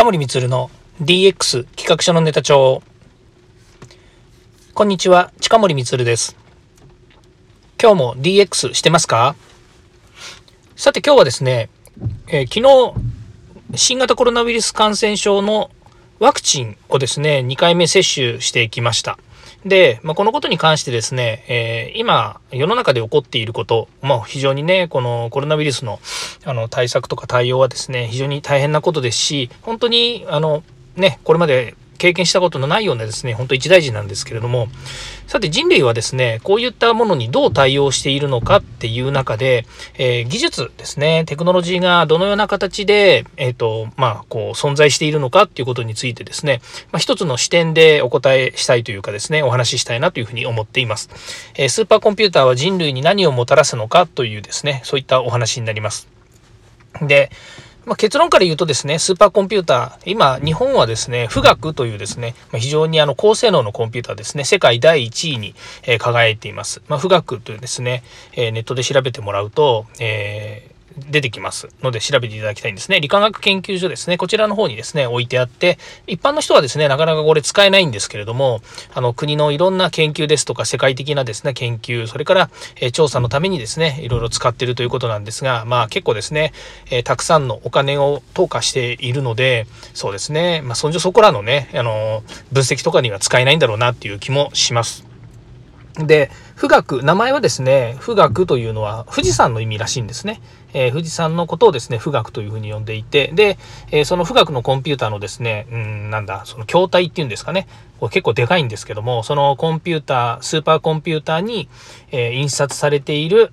近森光の DX 企画書のネタ帳。こんにちは近森光です。今日も DX してますか？さて今日はですね、えー、昨日新型コロナウイルス感染症のワクチンをですね2回目接種していきました。で、まあ、このことに関してですね、えー、今、世の中で起こっていること、まあ、非常にね、このコロナウイルスのあの対策とか対応はですね、非常に大変なことですし、本当に、あの、ね、これまで経験したことのないようなですね、本当一大事なんですけれども、さて人類はですね、こういったものにどう対応しているのかっていう中で、えー、技術ですね、テクノロジーがどのような形で、えっ、ー、と、まあ、こう、存在しているのかっていうことについてですね、まあ、一つの視点でお答えしたいというかですね、お話ししたいなというふうに思っています。えー、スーパーコンピューターは人類に何をもたらすのかというですね、そういったお話になります。で、まあ、結論から言うとですね、スーパーコンピューター、今、日本はですね、富岳というですね、まあ、非常にあの高性能のコンピューターですね、世界第1位に、えー、輝いています。まあ、富岳というですね、えー、ネットで調べてもらうと、えー出てきますので調べていただきたいんですね。理化学研究所ですね。こちらの方にですね、置いてあって、一般の人はですね、なかなかこれ使えないんですけれども、あの、国のいろんな研究ですとか、世界的なですね、研究、それから、え、調査のためにですね、いろいろ使ってるということなんですが、まあ結構ですね、え、たくさんのお金を投下しているので、そうですね、まあそんじょそこらのね、あの、分析とかには使えないんだろうなっていう気もします。で、富岳、名前はですね、富岳というのは富士山の意味らしいんですね。えー、富士山のことをですね、富岳というふうに呼んでいて、で、えー、その富岳のコンピューターのですね、うん、なんだ、その筐体っていうんですかね、これ結構でかいんですけども、そのコンピューター、スーパーコンピューターに、えー、印刷されている、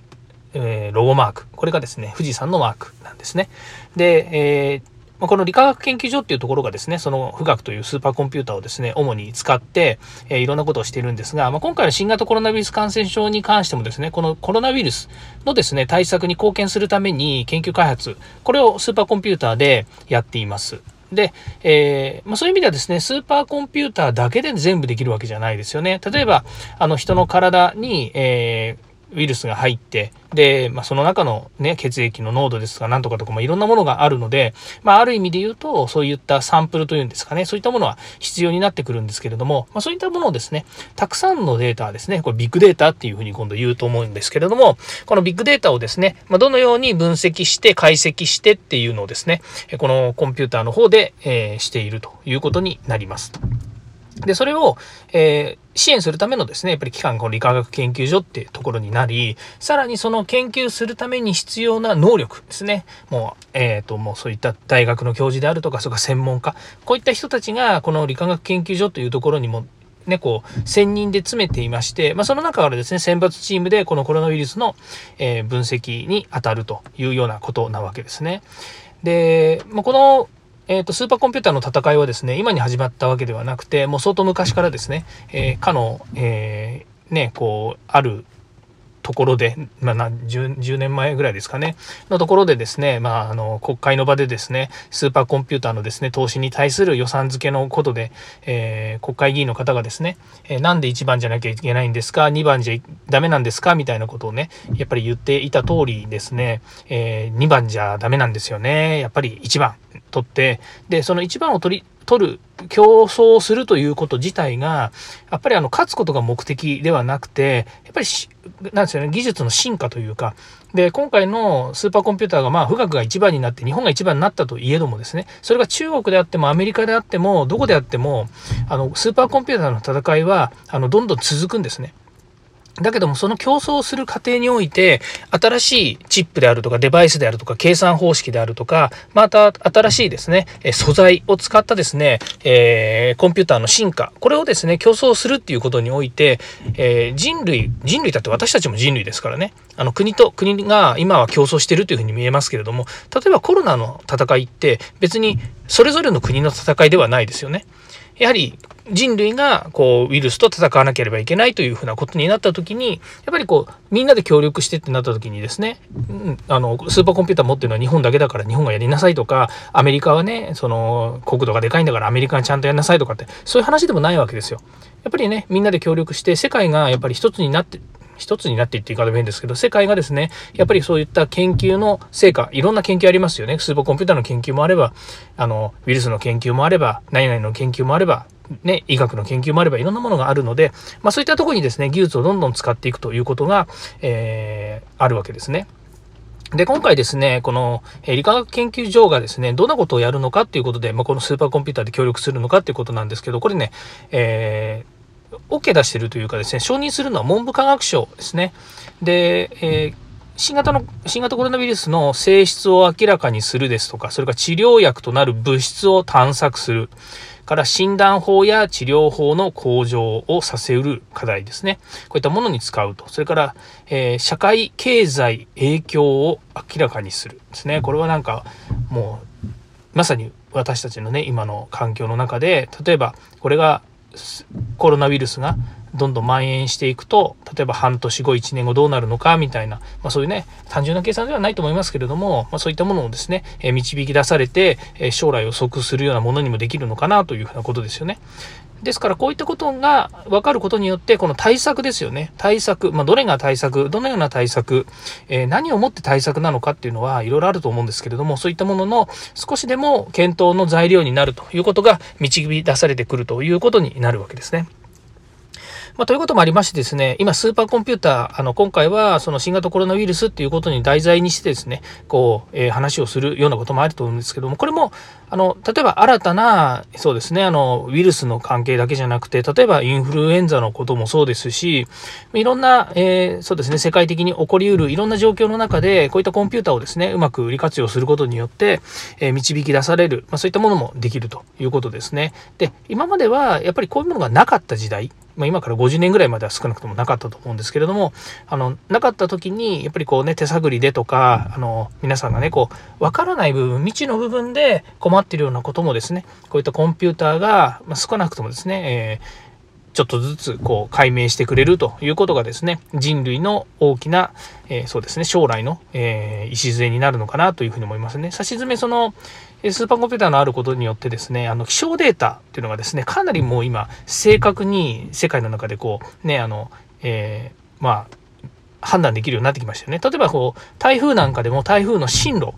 えロゴマーク。これがですね、富士山のマークなんですね。で、えーまこの理化学研究所っていうところがですね、その富岳というスーパーコンピューターをですね、主に使って、えー、いろんなことをしているんですが、まあ、今回の新型コロナウイルス感染症に関してもですね、このコロナウイルスのですね、対策に貢献するために研究開発、これをスーパーコンピューターでやっています。で、えー、まあ、そういう意味ではですね、スーパーコンピューターだけで全部できるわけじゃないですよね。例えば、あの人の体に、えーウイルスが入って、で、まあ、その中のね、血液の濃度ですとか、なんとかとか、まあ、いろんなものがあるので、まあ、ある意味で言うと、そういったサンプルというんですかね、そういったものは必要になってくるんですけれども、まあ、そういったものをですね、たくさんのデータですね、これビッグデータっていうふうに今度言うと思うんですけれども、このビッグデータをですね、まあ、どのように分析して、解析してっていうのをですね、このコンピューターの方で、えー、しているということになります。で、それを、えー、支援するためのですね、やっぱり機関、この理化学研究所っていうところになり、さらにその研究するために必要な能力ですね。もう、えっ、ー、と、もうそういった大学の教授であるとか、それから専門家、こういった人たちが、この理化学研究所というところにもね、こう、専任で詰めていまして、まあ、その中からですね、選抜チームでこのコロナウイルスの、えー、分析に当たるというようなことなわけですね。で、まあ、このえっ、ー、と、スーパーコンピューターの戦いはですね、今に始まったわけではなくて、もう相当昔からですね、えー、かの、えー、ね、こう、あるところで、まあ、10, 10, 年前ぐらいですかね、のところでですね、まあ、あの、国会の場でですね、スーパーコンピューターのですね、投資に対する予算付けのことで、えー、国会議員の方がですね、えー、なんで1番じゃなきゃいけないんですか、2番じゃダメなんですか、みたいなことをね、やっぱり言っていた通りですね、えー、2番じゃダメなんですよね。やっぱり1番取って、で、その1番を取り、取る、競争するということ自体が、やっぱりあの、勝つことが目的ではなくて、やっぱりなんですよね、技術の進化というか、で、今回のスーパーコンピューターが、まあ、富岳が一番になって、日本が一番になったといえどもですね、それが中国であっても、アメリカであっても、どこであっても、あの、スーパーコンピューターの戦いは、あの、どんどん続くんですね。だけどもその競争する過程において新しいチップであるとかデバイスであるとか計算方式であるとかまた新しいですね素材を使ったですね、えー、コンピューターの進化これをですね競争するっていうことにおいて、えー、人類人類だって私たちも人類ですからねあの国と国が今は競争してるというふうに見えますけれども例えばコロナの戦いって別にそれぞれの国の戦いではないですよね。やはり人類がこうウイルスと戦わなければいけないというふうなことになった時にやっぱりこうみんなで協力してってなった時にですね、うん、あのスーパーコンピューター持ってるのは日本だけだから日本がやりなさいとかアメリカはねその国土がでかいんだからアメリカがちゃんとやりなさいとかってそういう話でもないわけですよ。やっぱりねみんなで協力して世界がやっぱり一つになって一つになっていっていい方も変ですけど、世界がですね、やっぱりそういった研究の成果、いろんな研究ありますよね。スーパーコンピューターの研究もあれば、あの、ウイルスの研究もあれば、何々の研究もあれば、ね、医学の研究もあればいろんなものがあるので、まあ、そういったとこにですね、技術をどんどん使っていくということが、えー、あるわけですね。で、今回ですね、この、理化学研究所がですね、どんなことをやるのかっていうことで、まあ、このスーパーコンピューターで協力するのかっていうことなんですけど、これね、えー、OK 出してるというかですね、承認するのは文部科学省ですね。で、えー新型の、新型コロナウイルスの性質を明らかにするですとか、それから治療薬となる物質を探索する。から診断法や治療法の向上をさせうる課題ですね。こういったものに使うと。それから、えー、社会経済影響を明らかにするですね。これはなんかもうまさに私たちのね今の環境の中で例えばこれがコロナウイルスがどんどん蔓延していくと例えば半年後1年後どうなるのかみたいな、まあ、そういうね単純な計算ではないと思いますけれども、まあ、そういったものをですね、え導き出されて、え将来を測するようなものにもできるのかなというふうなことですよね。ですからこういったことが分かることによってこの対策ですよね対策、まあ、どれが対策どのような対策、えー、何をもって対策なのかっていうのはいろいろあると思うんですけれどもそういったものの少しでも検討の材料になるということが導き出されてくるということになるわけですね。まあ、ということもありましてですね、今スーパーコンピューター、あの、今回はその新型コロナウイルスっていうことに題材にしてですね、こう、えー、話をするようなこともあると思うんですけども、これも、あの、例えば新たな、そうですね、あの、ウイルスの関係だけじゃなくて、例えばインフルエンザのこともそうですし、いろんな、えー、そうですね、世界的に起こりうるいろんな状況の中で、こういったコンピューターをですね、うまく利活用することによって、えー、導き出される、まあ、そういったものもできるということですね。で、今まではやっぱりこういうものがなかった時代、まあ、今から50年ぐらいまでは少なくともなかったと思うんですけれどもあのなかった時にやっぱりこうね手探りでとかあの皆さんがねこう分からない部分未知の部分で困っているようなこともですねこういったコンピューターが、まあ、少なくともですね、えーちょっとずつこう解明してくれるということがですね人類の大きな、えー、そうですね将来の、えー、礎になるのかなというふうに思いますね。差し詰めそのスーパーコンピューターのあることによってですねあの気象データっていうのがですねかなりもう今正確に世界の中でこうねあの、えー、まあ判断できるようになってきましたよね。例えばこう台風なんかでも台風の進路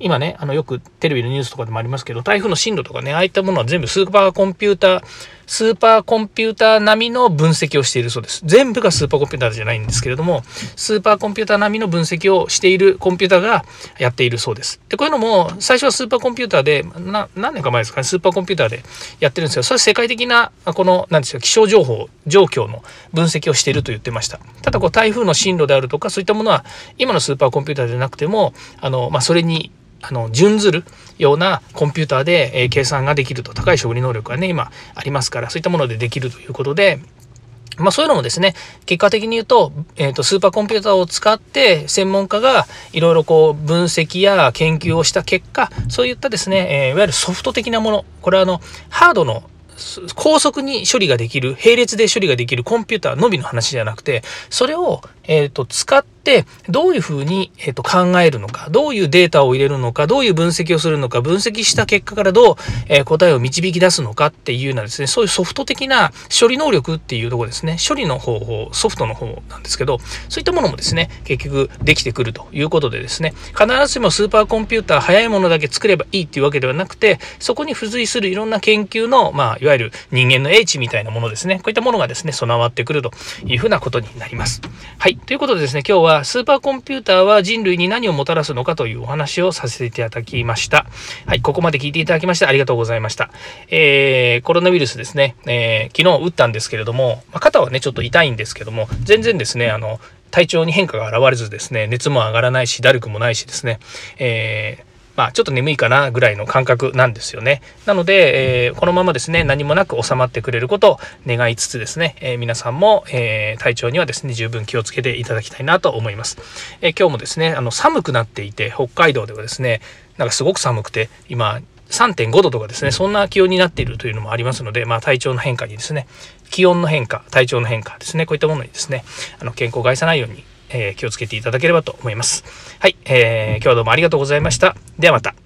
今ね、あのよくテレビのニュースとかでもありますけど、台風の進路とかね、ああいったものは全部スーパーコンピューター、スーパーコンピューター並みの分析をしているそうです。全部がスーパーコンピューターじゃないんですけれども、スーパーコンピューター並みの分析をしているコンピューターがやっているそうです。で、こういうのも、最初はスーパーコンピューターで、な何年か前ですかね、スーパーコンピューターでやってるんですけど、それは世界的な、この、何ですか、気象情報、状況の分析をしていると言ってました。ただ、こう、台風の進路であるとか、そういったものは、今のスーパーコンピューターじゃなくても、あの、まあ、それにあの準ずるようなコンピューターで、え計算ができると。高い処理能力がね今ありますからそういったものでできるということで。まあそういうのもですね、結果的に言うと、えっ、ー、と、スーパーコンピューターを使って専門家がいろいろこう分析や研究をした結果、そういったですね、えー、いわゆるソフト的なもの、これはあの、ハードの高速に処理ができる、並列で処理ができるコンピューターのみの話じゃなくて、それを、えっ、ー、と、使っってどういうふうに、えー、と考えるのか、どういうデータを入れるのか、どういう分析をするのか、分析した結果からどう、えー、答えを導き出すのかっていうようなですね、そういうソフト的な処理能力っていうところですね、処理の方法、ソフトの方なんですけど、そういったものもですね、結局できてくるということでですね、必ずしもスーパーコンピューター早いものだけ作ればいいっていうわけではなくて、そこに付随するいろんな研究の、まあ、いわゆる人間の英知みたいなものですね、こういったものがですね、備わってくるというふうなことになります。はい。ということでですね、今日はスーパーコンピューピューターは人類に何をもたらすのかというお話をさせていただきました。はい、ここまで聞いていただきましてありがとうございました。えー、コロナウイルスですね、えー、昨日打ったんですけれども、まあ、肩はね、ちょっと痛いんですけども、全然ですね、あの、体調に変化が現れずですね、熱も上がらないし、だるくもないしですね、えーまあ、ちょっと眠いかなぐらいの感覚なんですよね。なので、えー、このままですね、何もなく収まってくれることを願いつつですね、えー、皆さんも、えー、体調にはですね、十分気をつけていただきたいなと思います。え今日もですね、あの寒くなっていて、北海道ではですね、なんかすごく寒くて、今、3.5度とかですね、そんな気温になっているというのもありますので、まあ、体調の変化にですね、気温の変化、体調の変化ですね、こういったものにですね、あの健康を害さないようにえー、気をつけていただければと思います。はい、えー、今日はどうもありがとうございました。ではまた。